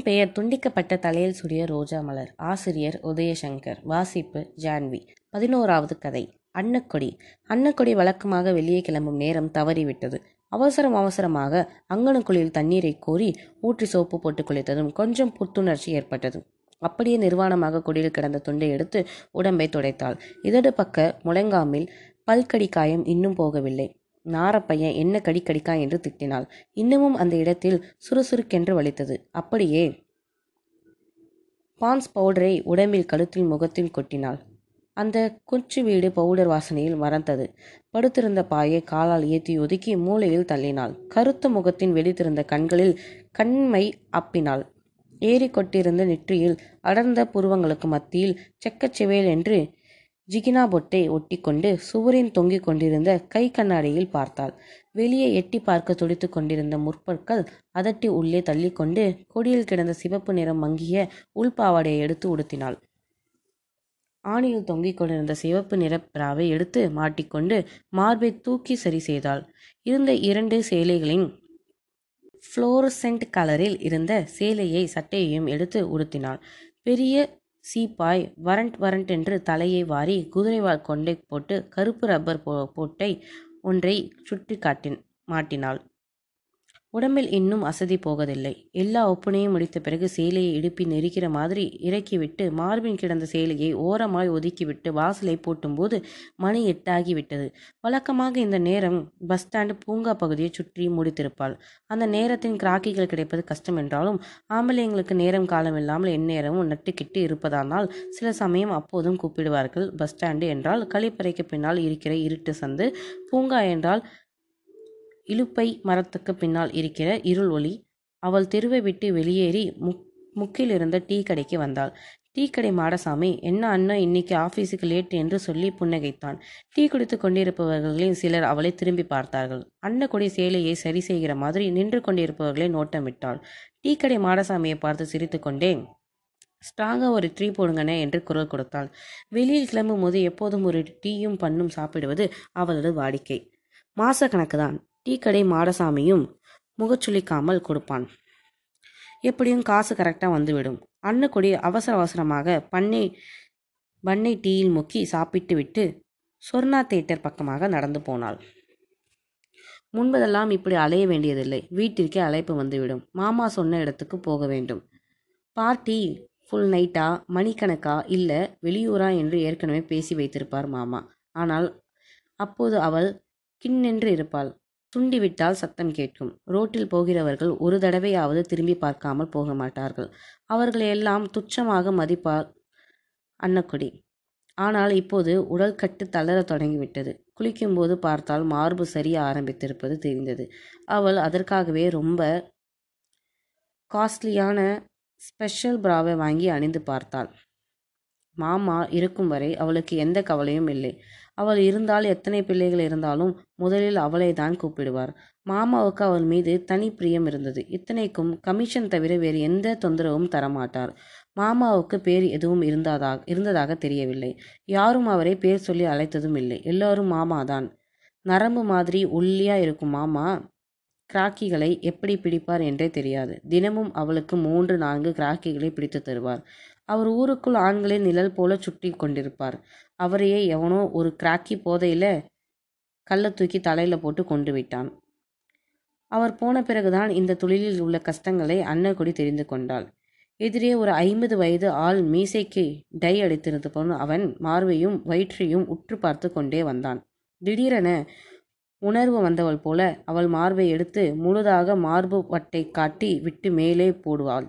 கதையின் பெயர் துண்டிக்கப்பட்ட தலையில் சுடிய ரோஜா மலர். ஆசிரியர் உதயசங்கர். வாசிப்பு ஜான்வி. பதினோராவது கதை. அன்னக்கொடி. அன்னக்கொடி வழக்கமாக வெளியே கிளம்பும் நேரம் தவறிவிட்டது. அவசரம் அவசரமாக அங்கனக்குழியில் தண்ணீரை கோரி ஊற்றி சோப்பு போட்டு குளித்ததும் கொஞ்சம் புத்துணர்ச்சி ஏற்பட்டது. அப்படியே நிர்வாணமாக குடியில் கிடந்த துண்டை எடுத்து உடம்பை துடைத்தாள். இதடு பக்க முழங்காமில் பல்கடி காயம் இன்னும் போகவில்லை. நாரப்பையன் என்ன கடி கடிக்கா என்று திட்டினாள். இன்னமும் அந்த இடத்தில் சுறுசுறுக்கென்று வலித்தது. அப்படியே பான்ஸ் பவுடரை உடம்பில் கழுத்தில் முகத்தில் கொட்டினாள். அந்த குச்சு வீடு பவுடர் வாசனையில் மறந்தது. படுத்திருந்த பாயை காலால் ஏற்றி ஒதுக்கி மூலையில் தள்ளினாள். கருத்த முகத்தின் வெடித்திருந்த கண்களில் கண்மை அப்பினாள். ஏறி கொட்டிருந்த நெற்றியில் அடர்ந்த புருவங்களுக்கு மத்தியில் செக்கச்சிவேல் என்று ஜிகினா பொட்டை ஒட்டிக்கொண்டு சுவரின் தொங்கிக் கொண்டிருந்த கை கண்ணாடியில் பார்த்தாள். வெளியே எட்டி பார்க்க துடித்து கொண்டிருந்த முற்பற்கள் அதட்டி உள்ளே தள்ளிக்கொண்டு கொடியில் கிடந்த சிவப்பு நிறம் மங்கிய உள்பாவாடையை எடுத்து உடுத்தினாள். ஆணியில் தொங்கிக் கொண்டிருந்த சிவப்பு நிற பிராவை எடுத்து மாட்டிக்கொண்டு மார்பை தூக்கி சரி செய்தாள். இருந்த இரண்டு சேலைகளின் ஃப்ளோரசென்ட் கலரில் இருந்த சேலையை சட்டையையும் எடுத்து உடுத்தினாள். பெரிய சீப்பாய் வரண்ட் வரண்ட் என்று தலையை வாரி குதிரைவால் கொண்டை போட்டு கருப்பு ரப்பர் போ போட்டை ஒன்றை சுட்டி காட்டின் மாட்டினாள். உடம்பில் இன்னும் அசதி போகவில்லை. எல்லா ஒப்புனையும் முடித்த பிறகு சேலையை இடுப்பி நெரிக்கிற மாதிரி இறக்கிவிட்டு மார்பின் கிடந்த சேலையை ஓரமாய் ஒதுக்கிவிட்டு வாசலை பூட்டும்போது மணி எட்டாகிவிட்டது. வழக்கமாக இந்த நேரம் பஸ் ஸ்டாண்டு பூங்கா பகுதியை சுற்றி முடித்திருப்பாள். அந்த நேரத்தின் கிராக்கிகள் கிடைப்பது கஷ்டம் என்றாலும் ஆம்பளைங்களுக்கு நேரம் காலம் இல்லாமல் எந்நேரமும் நட்டுக்கிட்டு இருப்பதானால் சில சமயம் அப்போதும் கூப்பிடுவார்கள். பஸ் ஸ்டாண்டு என்றால் கழிப்பறைக்கு பின்னால் இருக்கிற இருட்டு சந்து பூங்கா என்றால் இலுப்பை மரத்துக்கு பின்னால் இருக்கிற இருள் ஒளி. அவள் தெருவை விட்டு வெளியேறி முக் முக்கிலிருந்த டீ கடைக்கு வந்தாள். டீ கடை மாடசாமி என்ன அண்ணன் இன்னைக்கு ஆஃபீஸுக்கு லேட் என்று சொல்லி புன்னகைத்தான். டீ குடித்து கொண்டிருப்பவர்களில் சிலர் அவளை திரும்பி பார்த்தார்கள். அன்னக்குடி சேலையை சரி செய்கிற மாதிரி நின்று கொண்டிருப்பவர்களை நோட்டமிட்டாள் டீ கடை மாடசாமியை பார்த்து சிரித்துக்கொண்டே ஸ்ட்ராங்காக ஒரு டீ போடுங்கண்ணே என்று குரல் கொடுத்தாள். வெளியில் கிளம்பும் போது எப்போதும் ஒரு டீயும் பண்ணும் சாப்பிடுவது அவளது வாடிக்கை. மாச கணக்கு தான் கடை மாடசாமியும் முகச்சுளிக்காமல் கொடுப்பான். எப்படியும் காசு கரெக்டாக வந்துவிடும். அன்னக்குடி அவசர அவசரமாக பண்ணை பண்ணை டீயில் முக்கி சாப்பிட்டு விட்டு சொர்ணா தேட்டர் பக்கமாக நடந்து போனாள். முன்பதெல்லாம் இப்படி அலைய வேண்டியதில்லை. வீட்டிற்கே அழைப்பு வந்துவிடும். மாமா சொன்ன இடத்துக்கு போக வேண்டும். பார்ட்டி ஃபுல் நைட்டா மணிக்கணக்கா இல்லை வெளியூரா என்று ஏற்கனவே பேசி வைத்திருப்பார் மாமா. ஆனால் அப்போது அவள் கிண்ணென்று இருப்பாள். துண்டிவிட்டால் சத்தம் கேட்கும். ரோட்டில் போகிறவர்கள் ஒரு தடவையாவது திரும்பி பார்க்காமல் போக மாட்டார்கள். அவர்களை எல்லாம் துச்சமாக மதிப்பார் அன்னக்குடி. ஆனால் இப்போது உடல் கட்டு தளர தொடங்கிவிட்டது. குளிக்கும்போது பார்த்தால் மார்பு சரிய ஆரம்பித்திருப்பது தெரிந்தது. அவள் அதற்காகவே ரொம்ப காஸ்ட்லியான ஸ்பெஷல் பிராவை வாங்கி அணிந்து பார்த்தாள். மாமா இருக்கும் வரை அவளுக்கு எந்த கவலையும் இல்லை. அவள் இருந்தால் எத்தனை பிள்ளைகள் இருந்தாலும் முதலில் அவளை தான் கூப்பிடுவார். மாமாவுக்கு அவள் மீது தனி பிரியம் இருந்தது. இத்தனைக்கும் கமிஷன் தவிர வேறு எந்த தொந்தரவும் தரமாட்டார். மாமாவுக்கு பேர் எதுவும் இருந்ததாக இருந்ததாக தெரியவில்லை. யாரும் அவரை பேர் சொல்லி அழைத்ததும் இல்லை. எல்லோரும் மாமா தான். நரம்பு மாதிரி ஒல்லியா இருக்கும் மாமா கிராக்கிகளை எப்படி பிடிப்பார் என்றே தெரியாது. தினமும் அவளுக்கு மூன்று நான்கு கிராக்கிகளை பிடித்து தருவார். அவர் ஊருக்குள் ஆண்களை நிழல் போல சுற்றி கொண்டிருப்பார். அவரையே எவனோ ஒரு கிராக்கி போதையில கல்லை தூக்கி தலையில போட்டு கொண்டு விட்டான். அவர் போன பிறகுதான் இந்த தொழிலில் உள்ள கஷ்டங்களை அன்னக்குடி தெரிந்து கொண்டாள். எதிரே ஒரு ஐம்பது வயது ஆள் மீசைக்கு டை அடித்திருந்தபோது அவன் மார்பையும் வயிற்றையும் உற்று பார்த்து கொண்டே வந்தான். திடீரென உணர்வு வந்தவள் போல அவள் மார்பை எடுத்து முழுதாக மார்பு வட்டை காட்டி விட்டு மேலே போடுவாள்.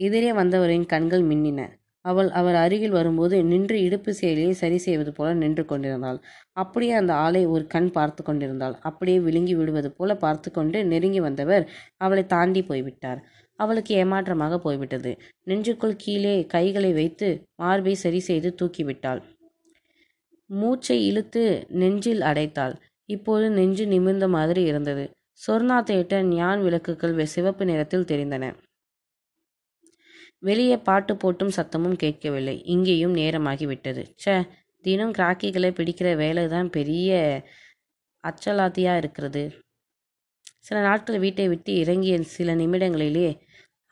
எதிரே வந்தவரின் கண்கள் மின்னின. அவள் அவர் அருகில் வரும்போது நின்று இடுப்பு செயலியை சரி செய்வது போல நின்று கொண்டிருந்தாள். அப்படியே அந்த ஆளை ஒரு கண் பார்த்து கொண்டிருந்தாள். அப்படியே விழுங்கி விடுவது போல பார்த்து கொண்டு நெருங்கி வந்தவர் அவளை தாண்டி போய்விட்டார். அவளுக்கு ஏமாற்றமாக போய்விட்டது. நெஞ்சுக்குள் கீழே கைகளை வைத்து மார்பை சரி செய்து தூக்கிவிட்டாள். மூச்சை இழுத்து நெஞ்சில் அடைத்தாள். இப்போது நெஞ்சு நிமிர்ந்த மாதிரி இருந்தது. சொர்ணா தேட்ட ஞான் விளக்குகள் சிவப்பு நிறத்தில் தெரிந்தன. வெளியே பாட்டு போட்டும் சத்தமும் கேட்கவில்லை. இங்கேயும் நேரமாகிவிட்டது. ச்சே தினம் கிராக்கிகளை பிடிக்கிற வேலை தான் பெரிய அச்சலாத்தியாக இருக்கிறது. சில நாட்கள் வீட்டை விட்டு இறங்கிய சில நிமிடங்களிலே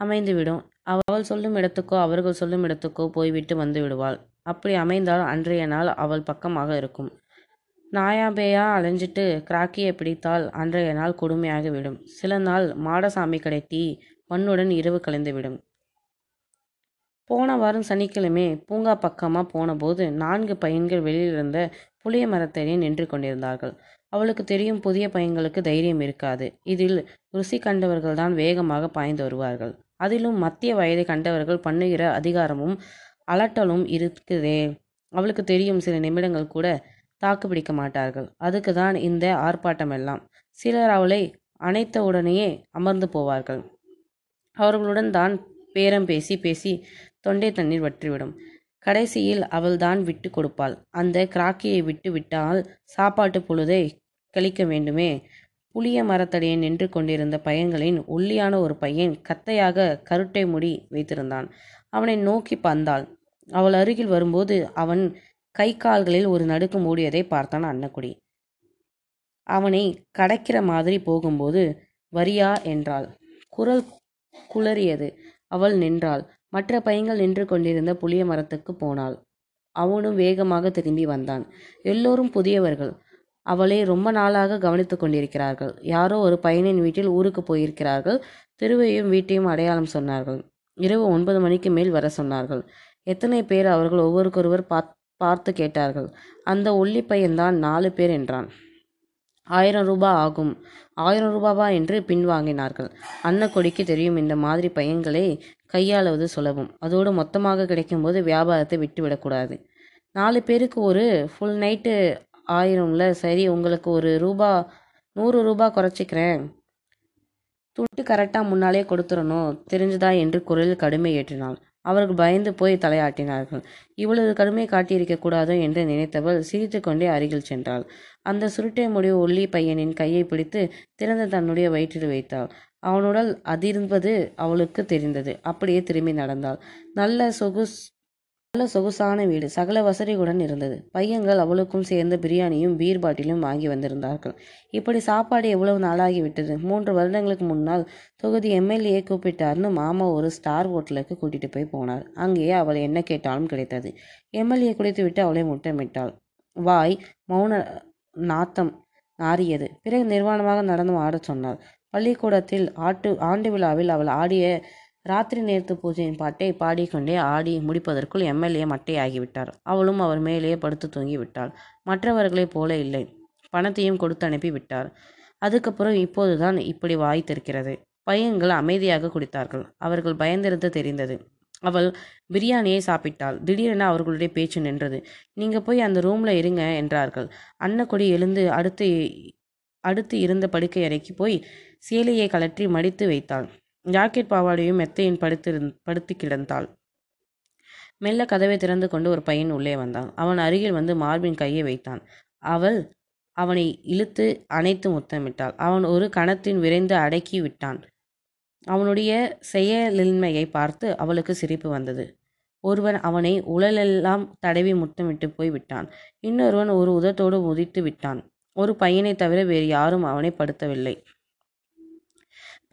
அமைந்துவிடும். அவள் சொல்லும் இடத்துக்கோ அவர்கள் சொல்லும் இடத்துக்கோ போய்விட்டு வந்து விடுவாள் அப்படி அமைந்தால் அன்றைய நாள் அவள் பக்கமாக இருக்கும். நாயாபேயா அலைஞ்சிட்டு கிராக்கியை பிடித்தால் அன்றைய நாள் கொடுமையாக விடும் சில நாள் மாடசாமி கடை டீ மண்ணுடன் இரவு கலைந்துவிடும். போன வாரம் சனிக்கிழமை பூங்கா பக்கமாக போனபோது நான்கு பையன்கள் வெளியிலிருந்த புளிய மரத்தடியே நின்று கொண்டிருந்தார்கள். அவளுக்கு தெரியும் புதிய பையன்களுக்கு தைரியம் இருக்காது. இதில் ருசி கண்டவர்கள்தான் வேகமாக பாய்ந்து வருவார்கள். அதிலும் மத்திய வயதை கண்டவர்கள் பண்ணுகிற அதிகாரமும் அலட்டலும் இருக்குதே. அவளுக்கு தெரியும் சில நிமிடங்கள் கூட தாக்கு பிடிக்க மாட்டார்கள். அதுக்கு தான் இந்த ஆர்ப்பாட்டம் எல்லாம். சிலர் அவளை அணைத்த உடனேயே அமர்ந்து போவார்கள். அவர்களுடன் தான் பேரம் பேசி பேசி தொண்டை தண்ணீர் வற்றிவிடும். கடைசியில் அவள்தான் விட்டு கொடுப்பாள். அந்த கிராக்கியை விட்டு விட்டால் சாப்பாட்டு பொழுதை கழிக்க வேண்டுமே. புளிய மரத்தடியை நின்று கொண்டிருந்த பையன்களின் ஒல்லியான ஒரு பையன் கத்தையாக கருட்டை முடி வைத்திருந்தான். அவனை நோக்கி பந்தாள். அவள் அருகில் வரும்போது அவன் கை கால்களில் ஒரு நடுக்கு மூடியதை பார்த்தான் அன்னக்குடி. அவனை கடக்கிற மாதிரி போகும்போது வரியா? என்றாள். குரல் குளறியது. அவள் நின்றாள். மற்ற பையங்கள் நின்று கொண்டிருந்த புளிய மரத்துக்கு போனாள். அவனும் வேகமாக திரும்பி வந்தான். எல்லோரும் புதியவர்கள். அவளை ரொம்ப நாளாக கவனித்து கொண்டிருக்கிறார்கள். யாரோ ஒரு பையனின் வீட்டில் ஊருக்கு போயிருக்கிறார்கள். திருவையும் வீட்டையும் அடையாளம் சொன்னார்கள். இரவு ஒன்பது மணிக்கு மேல் வர சொன்னார்கள். எத்தனை பேர் அவர்கள் ஒவ்வொருக்கொருவர் பார்த்து கேட்டார்கள். அந்த ஒல்லி பையன்தான் நாலு பேர் என்றான். ஆயிரம் ரூபாய் ஆகும். ஆயிரம் ரூபாவா என்று பின்வாங்கினார்கள். அன்னக்கொடிக்கு தெரியும் இந்த மாதிரி பையன்களை கையாளுவது சுலபம். அதோடு மொத்தமாக கிடைக்கும்போது வியாபாரத்தை விட்டுவிடக்கூடாது நாலு பேருக்கு ஒரு ஃபுல் நைட்டு ஆயிரம்ல? சரி உங்களுக்கு ஒரு ரூபா நூறு ரூபா குறைச்சிக்கிறேன். துட்டு கரெக்டாக முன்னாலே கொடுத்துடணும் தெரிஞ்சதா? என்று குரலில் கடுமை ஏற்றினாள். அவர்கள் பயந்து போய் தலையாட்டினார்கள். இவ்வளவு கடுமை காட்டியிருக்க கூடாதோ என்று நினைத்தவள் சிரித்துக்கொண்டே அருகில் சென்றாள். அந்த சுருட்டை முடிவு ஒல்லி பையனின் கையை பிடித்து திறந்த தன்னுடைய வயிற்றில் வைத்தாள். அவனுடல் அதிர்ந்தது அவளுக்கு தெரிந்தது. அப்படியே திரும்பி நடந்தாள். நல்ல சொகுஸ் நல்ல சொகுசான வீடு. சகல வசதிகளுடன் இருந்தது. பையன்கள் அவளுக்கும் சேர்ந்த பிரியாணியும் பீர் பாட்டிலும் வாங்கி வந்திருந்தார்கள். இப்படி சாப்பாடு எவ்வளவு நாளாகிவிட்டது மூன்று வருடங்களுக்கு முன்னால் தொகுதி எம்எல்ஏ கூப்பிட்டார்னு மாமா ஒரு ஸ்டார் ஹோட்டலுக்கு கூட்டிட்டு போய் போனார். அங்கேயே அவள் என்ன கேட்டாலும் கிடைத்தது. எம்எல்ஏ குடித்துவிட்டு அவளை முட்டமிட்டாள் வாய் மௌன நாத்தம் நாறியது. பிறகு நிர்வாணமாக நடந்து ஆடச் சொன்னாள். பள்ளிக்கூடத்தில் ஆட்டு ஆண்டு விழாவில் அவள் ஆடிய ராத்திரி நேரத்து பூஜையின் பாட்டை பாடிக்கொண்டே ஆடி முடிப்பதற்குள் எம்எல்ஏ மட்டையாகிவிட்டார். அவளும் அவர் மேலேயே படுத்து தூங்கிவிட்டாள். மற்றவர்களைப் போல இல்லை. பணத்தையும் கொடுத்து அனுப்பி விட்டார். அதுக்கப்புறம் இப்போதுதான் இப்படி வாய் திறக்கிறது. பையன்கள் அமைதியாக குடித்தார்கள். அவர்கள் பயந்திருந்து தெரிந்தது. அவள் பிரியாணியை சாப்பிட்டாள். திடீரென அவர்களுடைய பேச்சு நின்றது. நீங்க போய் அந்த ரூம்ல இருங்க என்றார்கள். அன்னக்குடி எழுந்து அடுத்து அடுத்து இருந்த படுக்கை அறைக்கு போய் சேலையை கலற்றி மடித்து வைத்தாள். ஜாக்கெட் பாவாடையும் மெத்தையின் படுத்திருந் படுத்து கிடந்தாள். மெல்ல கதவை திறந்து கொண்டு ஒரு பையன் உள்ளே வந்தான். அவன் அருகில் வந்து மார்பின் கையை வைத்தான். அவள் அவனை இழுத்து அணைத்து முத்தமிட்டாள். அவன் ஒரு கணத்தின் விரைந்து அடக்கி விட்டான். அவனுடைய செயலின்மையை பார்த்து அவளுக்கு சிரிப்பு வந்தது. ஒருவன் அவனை உடலெல்லாம் தடவி முத்தமிட்டு போய் விட்டான். இன்னொருவன் ஒரு உதத்தோடு முதித்து விட்டான். ஒரு பையனை தவிர வேறு யாரும் அவனை படுத்தவில்லை.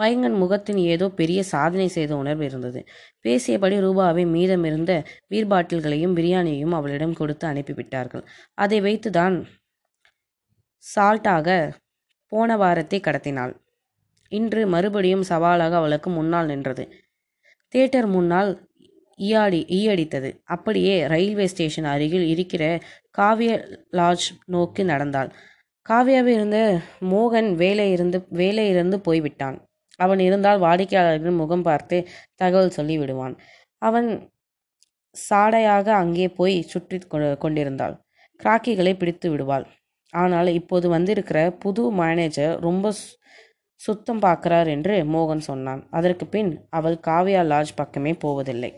பையங்கன் முகத்தின் ஏதோ பெரிய சாதனை செய்த உணர்வு இருந்தது. பேசியபடி ரூபாவை மீதமிருந்த பீர் பாட்டில்களையும் பிரியாணியையும் அவளிடம் கொடுத்து அனுப்பிவிட்டார்கள். அதை வைத்துதான் சால்ட்டாக போன வாரத்தை கடத்தினாள். இன்று மறுபடியும் சவாலாக அவளுக்கு முன்னால் நின்றது. தியேட்டர் முன்னால் ஈயாடி ஈயடித்தது. அப்படியே ரயில்வே ஸ்டேஷன் அருகில் இருக்கிற காவிய லாட்ஜ் நோக்கி நடந்தாள். காவியாவில் இருந்த மோகன் வேலை இருந்து போய்விட்டான். அவன் இருந்தால் வாடிக்கையாளர்கள் முகம் பார்த்து தகவல் சொல்லி விடுவான் அவன் சாடையாக அங்கே போய் சுற்றி கொண்டிருந்தாள். கிராக்கிகளை பிடித்து விடுவாள். ஆனால் இப்போது வந்திருக்கிற புது மேனேஜர் ரொம்ப சுத்தம் பார்க்கிறார் என்று மோகன் சொன்னான். அதற்கு பின் அவள் காவியா லாட்ஜ் பக்கமே போவதில்லை.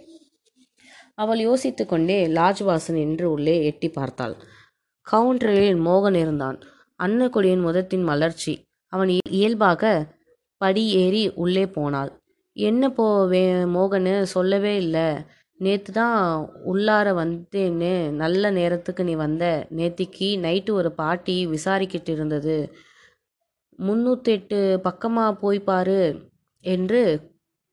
அவள் யோசித்து கொண்டே லாட்ஜ் வாசல் நின்று உள்ளே எட்டி பார்த்தாள். கவுண்டரில் மோகன் இருந்தான். அன்னக்குடியின் முதத்தின் மலர்ச்சி அவன் இயல்பாக படி ஏறி உள்ளே போனாள். என்ன போ வே மோகனு சொல்லவே இல்லை. நேற்று தான் உள்ளார வந்தேன்னு நல்ல நேரத்துக்கு நீ வந்த. நேத்திக்கு நைட்டு ஒரு பாட்டி விசாரிக்கிட்டு இருந்தது முந்நூற்றெட்டு பக்கமாக போய் பாரு என்று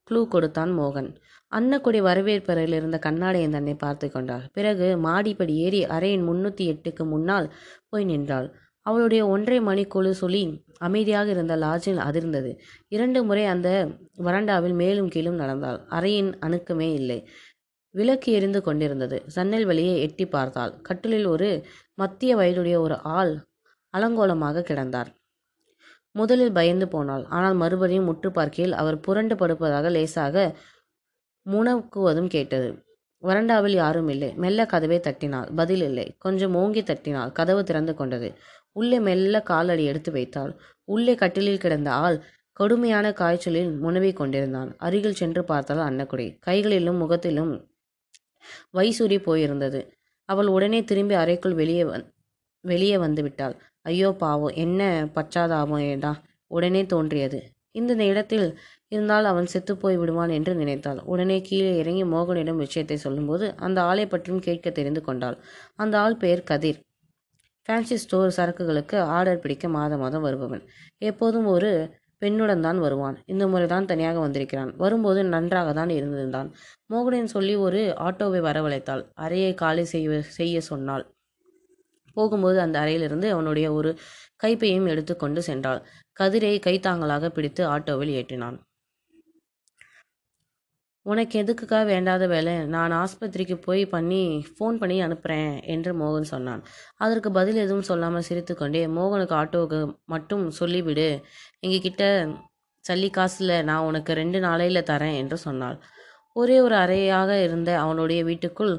க்ளூ கொடுத்தான் மோகன். அன்னக்குடி வரவேற்பறையில் இருந்த கண்ணாடையன் தன்னை பார்த்து கொண்டாள். பிறகு மாடிப்படி ஏறி அறையின் முன்னூற்றி எட்டுக்கு முன்னால் போய் நின்றாள். அவளுடைய ஒன்றை மணி சொல்லி அமைதியாக இருந்த லாட்ஜில் அதிர்ந்தது. இரண்டு முறை அந்த வராண்டாவில் மேலும் கீழும் நடந்தாள். அறையின் அணுக்கமே இல்லை. விளக்கு எரிந்து கொண்டிருந்தது. சன்னல் வழியே எட்டி பார்த்தாள். கட்டிலில் ஒரு மத்திய வயதுடைய ஒரு ஆள் அலங்கோலமாக கிடந்தார். முதலில் பயந்து போனாள். ஆனால் மறுபடியும் முற்று பார்க்கையில் அவர் புரண்டு படுப்பதாக லேசாக முனக்குவதும் கேட்டது. வறண்டாவில் யாரும் இல்லை. மெல்ல கதவை தட்டினாள். பதில் இல்லை. கொஞ்சம் ஓங்கி தட்டினாள். கதவு திறந்து கொண்டது. உள்ளே மெல்ல காலடி எடுத்து வைத்தாள். உள்ளே கட்டிலில் கிடந்த ஆள் கடுமையான காய்ச்சலில் முனவிக் கொண்டிருந்தான். அருகில் சென்று பார்த்தாள் அன்னக்குடி. கைகளிலும் முகத்திலும் வைசூரி போயிருந்தது. அவள் உடனே திரும்பி அறைக்குள் வெளியே வந் வெளியே வந்து விட்டாள். ஐயோ பாவோ என்ன பச்சாதாபம் ஏடா உடனே தோன்றியது. இந்த இடத்தில் இருந்தால் அவன் செத்துப்போய் விடுவான் என்று நினைத்தாள். உடனே கீழே இறங்கி மோகனிடம் விஷயத்தை சொல்லும்போது அந்த ஆளை பற்றியும் கேட்க தெரிந்து கொண்டாள். அந்த ஆள் பெயர் கதிர். ஃபேன்சி ஸ்டோர் சரக்குகளுக்கு ஆர்டர் பிடிக்க மாதம் மாதம் வருபவன். எப்போதும் ஒரு பெண்ணுடன் தான் வருவான். இந்த முறை தான் தனியாக வந்திருக்கிறான். வரும்போது நன்றாக தான் இருந்திருந்தான். மோகனின் சொல்லி ஒரு ஆட்டோவை வரவழைத்தாள். அறையை காலி செய்ய செய்ய சொன்னாள். போகும்போது அந்த அறையிலிருந்து அவனுடைய ஒரு கைப்பையும் எடுத்துக்கொண்டு சென்றாள். கதிரை கைத்தாங்களாக பிடித்து ஆட்டோவில் ஏற்றினான். உனக்கு எதுக்குக்கா வேண்டாத வேலை? நான் ஆஸ்பத்திரிக்கு போய் பண்ணி ஃபோன் பண்ணி அனுப்புகிறேன் என்று மோகன் சொன்னான். அதற்கு பதில் எதுவும் சொல்லாமல் சிரித்துக்கொண்டே மோகனுக்கு ஆட்டோவுக்கு மட்டும் சொல்லிவிடு. எங்ககிட்ட சல்லி காசில் நான் உனக்கு ரெண்டு நாளையில் தரேன் என்று சொன்னாள். ஒரே ஒரு அறையாக இருந்த அவனுடைய வீட்டுக்குள்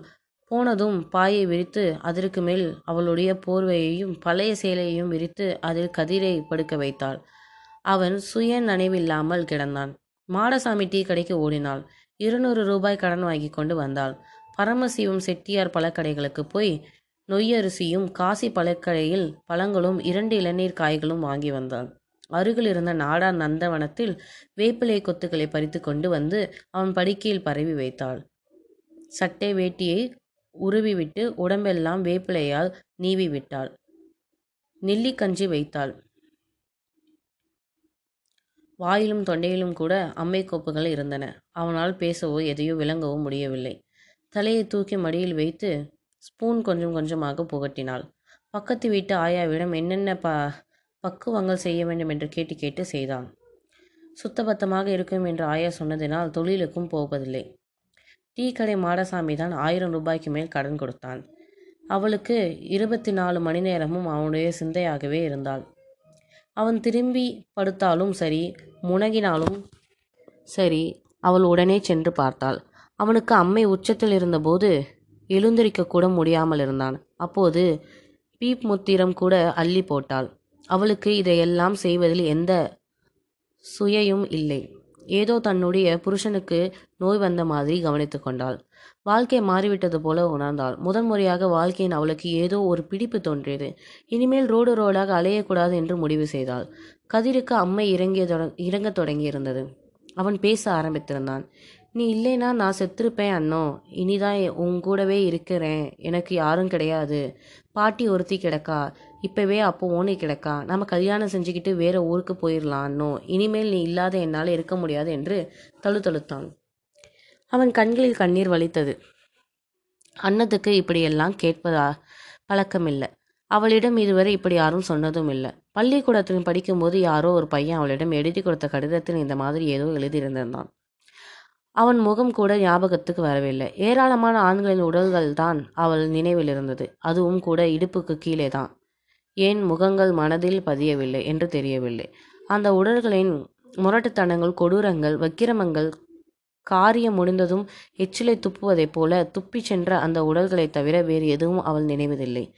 போனதும் பாயை விரித்து அதற்கு மேல் அவளுடைய போர்வையையும் பழைய சேலையையும் விரித்து அதில் கதிரை படுக்க வைத்தாள். அவன் சுய நனைவில்லாமல் கிடந்தான். மாடசாமி டீ கடைக்கு ஓடினாள். இருநூறு ரூபாய் கடன் வாங்கி கொண்டு வந்தாள். பரமசிவம் செட்டியார் பழக்கடைகளுக்கு போய் நொய்யரிசியும் காசி பழக்கடையில் பழங்களும் இரண்டு இளநீர் காய்களும் வாங்கி வந்தாள் அருகில் இருந்த நாடார் நந்தவனத்தில் வேப்பிலை கொத்துக்களை பறித்து கொண்டு வந்து அவன் படுக்கையில் பரவி வைத்தாள். சட்டை வேட்டியை உருவிவிட்டு உடம்பெல்லாம் வேப்பிலையால் நீவி விட்டாள் நெல்லிக்கஞ்சி வைத்தாள். வாயிலும் தொண்டையிலும் கூட அம்மை கோப்புகள் இருந்தன. அவனால் பேசவோ எதையோ விளங்கவோ முடியவில்லை. தலையை தூக்கி மடியில் வைத்து ஸ்பூன் கொஞ்சம் கொஞ்சமாக புகட்டினாள். பக்கத்து வீட்டு ஆயாவிடம் என்னென்ன ப பக்குவங்கள் செய்ய வேண்டும் என்று கேட்டு கேட்டு செய்தான். சுத்தபத்தமாக இருக்கும் என்று ஆயா சொன்னதினால் தொழிலுக்கும் போவதில்லை. டீ கடை மாடசாமி தான் ஆயிரம் ரூபாய்க்கு மேல் கடன் கொடுத்தான். அவளுக்கு இருபத்தி நாலு மணி நேரமும் அவனுடைய சிந்தையாகவே இருந்தாள். அவன் திரும்பி படுத்தாலும் சரி முனகினாலும் சரி அவள் உடனே சென்று பார்த்தாள். அவனுக்கு அம்மை உச்சத்தில் இருந்தபோது எழுந்திருக்க கூட முடியாமல் இருந்தான். அப்போது பீப் முத்திரம் கூட அள்ளி போட்டாள். அவளுக்கு இதையெல்லாம் செய்வதில் எந்த சுயையும் இல்லை. ஏதோ தன்னுடைய புருஷனுக்கு நோய் வந்த மாதிரி கவனித்து கொண்டாள். வாழ்க்கை மாறிவிட்டது போல உணர்ந்தாள். முதன் முறையாக வாழ்க்கையின் அவளுக்கு ஏதோ ஒரு பிடிப்பு தோன்றியது. இனிமேல் ரோடு ரோடாக அலையக்கூடாது என்று முடிவு செய்தாள். கதிருக்கு அம்மை இறங்கிய இறங்க தொடங்கியிருந்தது. அவன் பேச ஆரம்பித்திருந்தான். நீ இல்லைனா நான் செத்திருப்பேன் அண்ணோ. இனிதான் உன் கூடவே இருக்கிறேன். எனக்கு யாரும் கிடையாது. பாட்டி ஒருத்தி கிடக்கா? இப்போவே அப்போ ஓனி கிடக்கா. நம்ம கல்யாணம் செஞ்சுக்கிட்டு வேற ஊருக்கு போயிடலான்னோ இனிமேல் நீ இல்லாத என்னால் இருக்க முடியாது என்று தழுத்தழுத்தான் அவன் கண்களில் கண்ணீர் வலித்தது அன்னத்துக்கு இப்படியெல்லாம் கேட்பதா பழக்கமில்லை. அவளிடம் இதுவரை இப்படி யாரும் சொன்னதும் இல்லை பள்ளிக்கூடத்தில் படிக்கும்போது யாரோ ஒரு பையன் அவளிடம் எழுதி கொடுத்த கடிதத்தில் இந்த மாதிரி ஏதோ எழுதியிருந்திருந்தான். அவன் முகம் கூட ஞாபகத்துக்கு வரவில்லை. ஏராளமான ஆண்களின் உடல்கள் தான் அவள் நினைவில் இருந்தது அதுவும் கூட இடுப்புக்கு கீழே தான் ஏன் முகங்கள் மனதில் பதியவில்லை என்று தெரியவில்லை. அந்த உடல்களின் முரட்டுத்தனங்கள் கொடூரங்கள் வக்கிரமங்கள் காரியம் முடிந்ததும் எச்சிலை துப்புவதைப் போல துப்பிச் சென்ற அந்த உடல்களைத் தவிர வேறு எதுவும் அவள் நினைவதில்லை.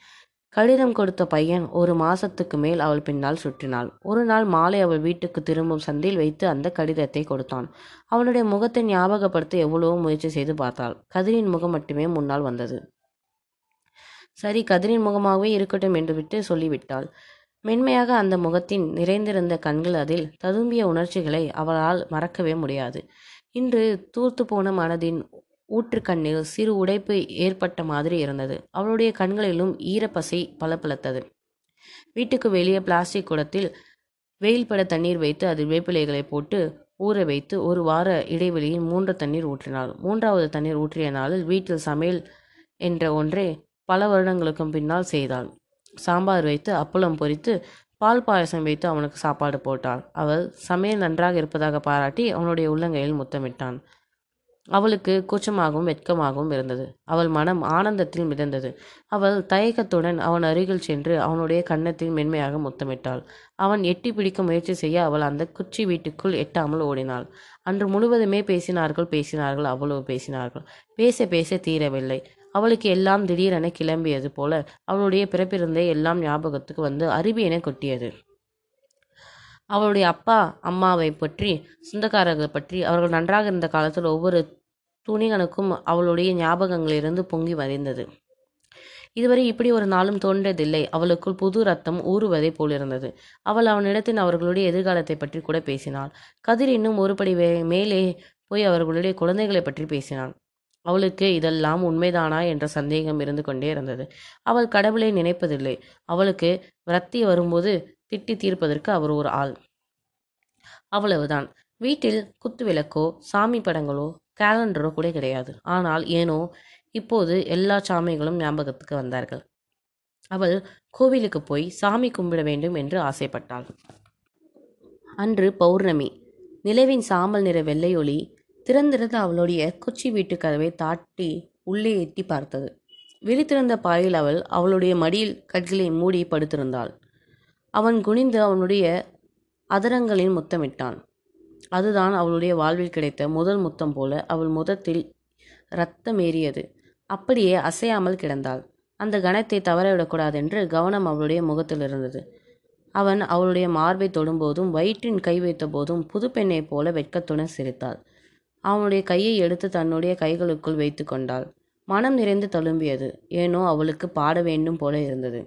கடிதம் கொடுத்த பையன் ஒரு மாசத்துக்கு மேல் அவள் பின்னால் சுற்றினாள். ஒரு நாள் மாலை அவள் வீட்டுக்கு திரும்பும் சந்தில் வைத்து அந்த கடிதத்தை கொடுத்தான். அவனுடைய முகத்தை ஞாபகப்படுத்த எவ்வளவோ முயற்சி செய்து பார்த்தாள். கதிரின் முகம் மட்டுமே முன்னால் வந்தது. சரி கதிரின் முகமாகவே இருக்கட்டும் என்று விட்டு சொல்லிவிட்டாள். மென்மையாக அந்த முகத்தின் நிறைந்திருந்த கண்கள் அதில் ததும்பிய உணர்ச்சிகளை அவளால் மறக்கவே முடியாது. இன்று தூர்த்து போன மனதின் ஊற்றுக்கண்ணில் சிறு உடைப்பு ஏற்பட்ட மாதிரி இருந்தது. அவளுடைய கண்களிலும் ஈரப்பசை பளபளத்தது. வீட்டுக்கு வெளியே பிளாஸ்டிக் குடத்தில் வெயில் பட தண்ணீர் வைத்து அதில் வேப்பிலைகளை போட்டு ஊற வைத்து ஒரு வார இடைவெளியில் மூன்று தண்ணீர் ஊற்றினாள். மூன்றாவது தண்ணீர் ஊற்றிய நாளில் வீட்டில் சமையல் என்ற ஒன்றே பல வருடங்களுக்கும் பின்னால் செய்தாள். சாம்பார் வைத்து அப்பளம் பொரித்து பால் பாயசம் வைத்து அவனுக்கு சாப்பாடு போட்டாள். அவள் சமையல் நன்றாக இருப்பதாக பாராட்டி அவனுடைய உள்ளங்கையில் முத்தமிட்டான். அவளுக்கு கூச்சமாகவும் வெட்கமாகவும் இருந்தது. அவள் மனம் ஆனந்தத்தில் மிதந்தது. அவள் தயக்கத்துடன் அவன் அருகில் சென்று அவனுடைய கன்னத்தில் மென்மையாக முத்தமிட்டாள். அவன் எட்டி பிடிக்க முயற்சி செய்ய அவள் அந்த குச்சி வீட்டுக்குள் எட்டாமல் ஓடினாள். அன்று முழுவதுமே பேசினார்கள் பேசினார்கள் அவ்வளவு பேசினார்கள். பேச பேச தீரவில்லை. அவளுக்கு எல்லாம் திடீரென கிளம்பியது போல அவளுடைய பிறப்பிருந்தே எல்லாம் ஞாபகத்துக்கு வந்து அருவியென கொட்டியது. அவளுடைய அப்பா அம்மாவை பற்றி சொந்தக்காரர்கள் பற்றி அவர்கள் நன்றாக இருந்த காலத்தில் ஒவ்வொரு துணிகனுக்கும் அவளுடைய ஞாபகங்களிலிருந்து பொங்கி வரைந்தது இதுவரை இப்படி ஒரு நாளும் தோன்றதில்லை அவளுக்குள் புது ரத்தம் ஊறுவதை போலிருந்தது. அவள் அவனிடத்தில் அவர்களுடைய எதிர்காலத்தை பற்றி கூட பேசினாள். கதிர் இன்னும் ஒருபடி வே மேலே போய் அவர்களுடைய குழந்தைகளை பற்றி பேசினான். அவளுக்கு இதெல்லாம் உண்மைதானா என்ற சந்தேகம் இருந்து கொண்டே இருந்தது. அவள் கடவுளை நினைப்பதில்லை. அவளுக்கு விரத்தி வரும்போது திட்டி தீர்ப்பதற்கு அவர் ஒரு ஆள். அவ்வளவுதான். வீட்டில் குத்து விளக்கோ சாமி படங்களோ கேலண்டரோ கூட கிடையாது. ஆனால் ஏனோ இப்போது எல்லா சாமிகளும் ஞாபகத்துக்கு வந்தார்கள். அவள் கோவிலுக்கு போய் சாமி கும்பிட வேண்டும் என்று ஆசைப்பட்டாள். அன்று பௌர்ணமி. நிலவின் சாம்பல் நிற வெள்ளையொளி திறந்திருந்த அவளுடைய குச்சி வீட்டு கதவை தாட்டி உள்ளே எட்டி பார்த்தது. விழித்திருந்த பாயில் அவள் அவளுடைய மடியில் கட்களை மூடி படுத்திருந்தாள். அவன் குனிந்து அவனுடைய அதரங்களில் முத்தமிட்டான். அதுதான் அவளுடைய வாழ்வில் கிடைத்த முதல் முத்தம் போல அவள் முதத்தில் ரத்தமேறியது அப்படியே அசையாமல் கிடந்தாள். அந்த கணத்தை தவறவிடக்கூடாதென்று கவனம் அவளுடைய முகத்தில் இருந்தது. அவன் அவளுடைய மார்பை தொடும்போதும் வயிற்றின் கை வைத்த போதும் புது பெண்ணைப் போல வெட்கத்துடன் சிரித்தாள். அவனுடைய கையை எடுத்து தன்னுடைய கைகளுக்குள் வைத்து கொண்டாள். மனம் நிறைந்து தழும்பியது. ஏனோ அவளுக்கு பாட வேண்டும் போல இருந்தது.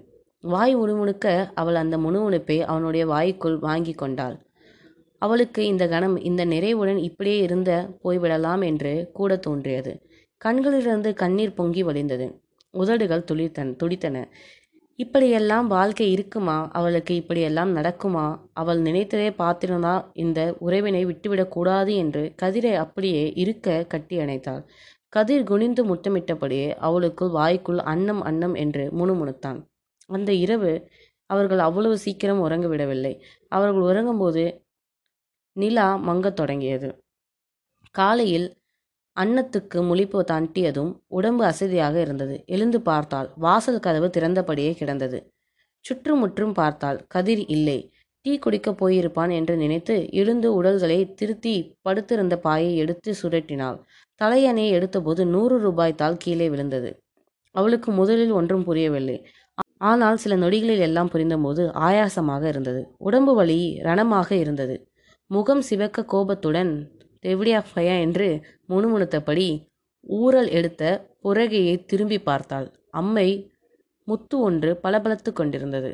வாய் முணுமுணுக்க அவள் அந்த முணுமுணுப்பை அவனுடைய வாய்க்குள் வாங்கி கொண்டாள். அவளுக்கு இந்த கணம் இந்த நிறைவுடன் இப்படியே இருந்த போய்விடலாம் என்று கூட தோன்றியது. கண்களிலிருந்து கண்ணீர் பொங்கி வழிந்தது. உதடுகள் துளித்தன துடித்தன. இப்படியெல்லாம் வாழ்க்கை இருக்குமா? அவளுக்கு இப்படியெல்லாம் நடக்குமா? அவள் நினைத்ததே பார்த்திருந்தா இந்த உறவினை விட்டுவிடக்கூடாது என்று கதிரை அப்படியே இருக்க கட்டி அணைத்தாள். கதிர் குனிந்து முத்தமிட்டபடியே அவளுக்குள் வாய்க்குள் அன்னம் அன்னம் என்று முணுமுணுத்தான். அந்த இரவு அவர்கள் அவ்வளவு சீக்கிரம் உறங்க விடவில்லை. அவர்கள் உறங்கும்போது நிலா மங்கத் தொடங்கியது. காலையில் அன்னத்துக்கு முழிப்பு தட்டியதும் உடம்பு அசதியாக இருந்தது. எழுந்து பார்த்தாள் வாசல் கதவு திறந்தபடியே கிடந்தது. சுற்றுமுற்றும் பார்த்தாள் கதிர் இல்லை. டீ குடிக்கப் போயிருப்பான் என்று நினைத்து எழுந்து உடல்களை திருத்தி படுத்திருந்த பாயை எடுத்து சுரட்டினாள் தலையணையை எடுத்தபோது நூறு ரூபாய் தாள் கீழே விழுந்தது. அவளுக்கு முதலில் ஒன்றும் புரியவில்லை. ஆனால் சில நொடிகளில் எல்லாம் புரிந்தபோது ஆயாசமாக இருந்தது. உடம்பு வலி ரணமாக இருந்தது. முகம் சிவக்க கோபத்துடன் எவ்வளியா ஃபயா என்று முணுமுணுத்தபடி ஊறல் எடுத்த புறகையை திரும்பி பார்த்தாள். அம்மை முத்து ஒன்று பளபளத்து கொண்டிருந்தது.